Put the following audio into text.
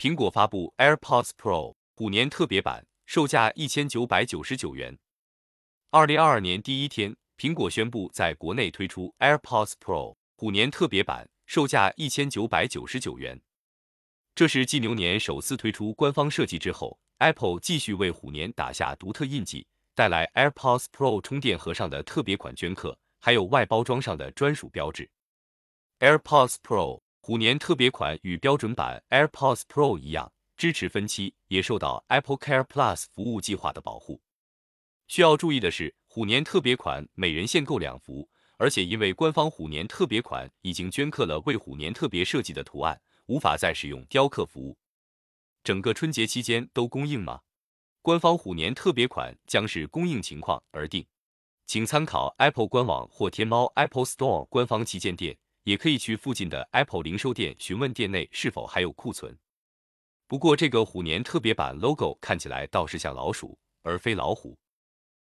苹果发布 AirPods Pro 虎年特别版，售价一千九百九十九元。二零二二年第一天，苹果宣布在国内推出 AirPods Pro 虎年特别版，售价一千九百九十九元。这是继牛年首次推出官方设计之后，Apple 继续为虎年打下独特印记，带来 AirPods Pro 充电盒上的特别款镌刻，还有外包装上的专属标志。AirPods Pro。虎年特别款与标准版 AirPods Pro 一样，支持分期，也受到 Apple Care Plus 服务计划的保护。需要注意的是，虎年特别款每人限购两幅，而且因为官方虎年特别款已经镌刻了为虎年特别设计的图案，无法再使用雕刻服务。整个春节期间都供应吗？官方虎年特别款将是供应情况而定，请参考 Apple 官网或天猫 Apple Store 官方旗舰店。也可以去附近的 Apple 零售店询问店内是否还有库存。不过这个虎年特别版 logo 看起来倒是像老鼠，而非老虎。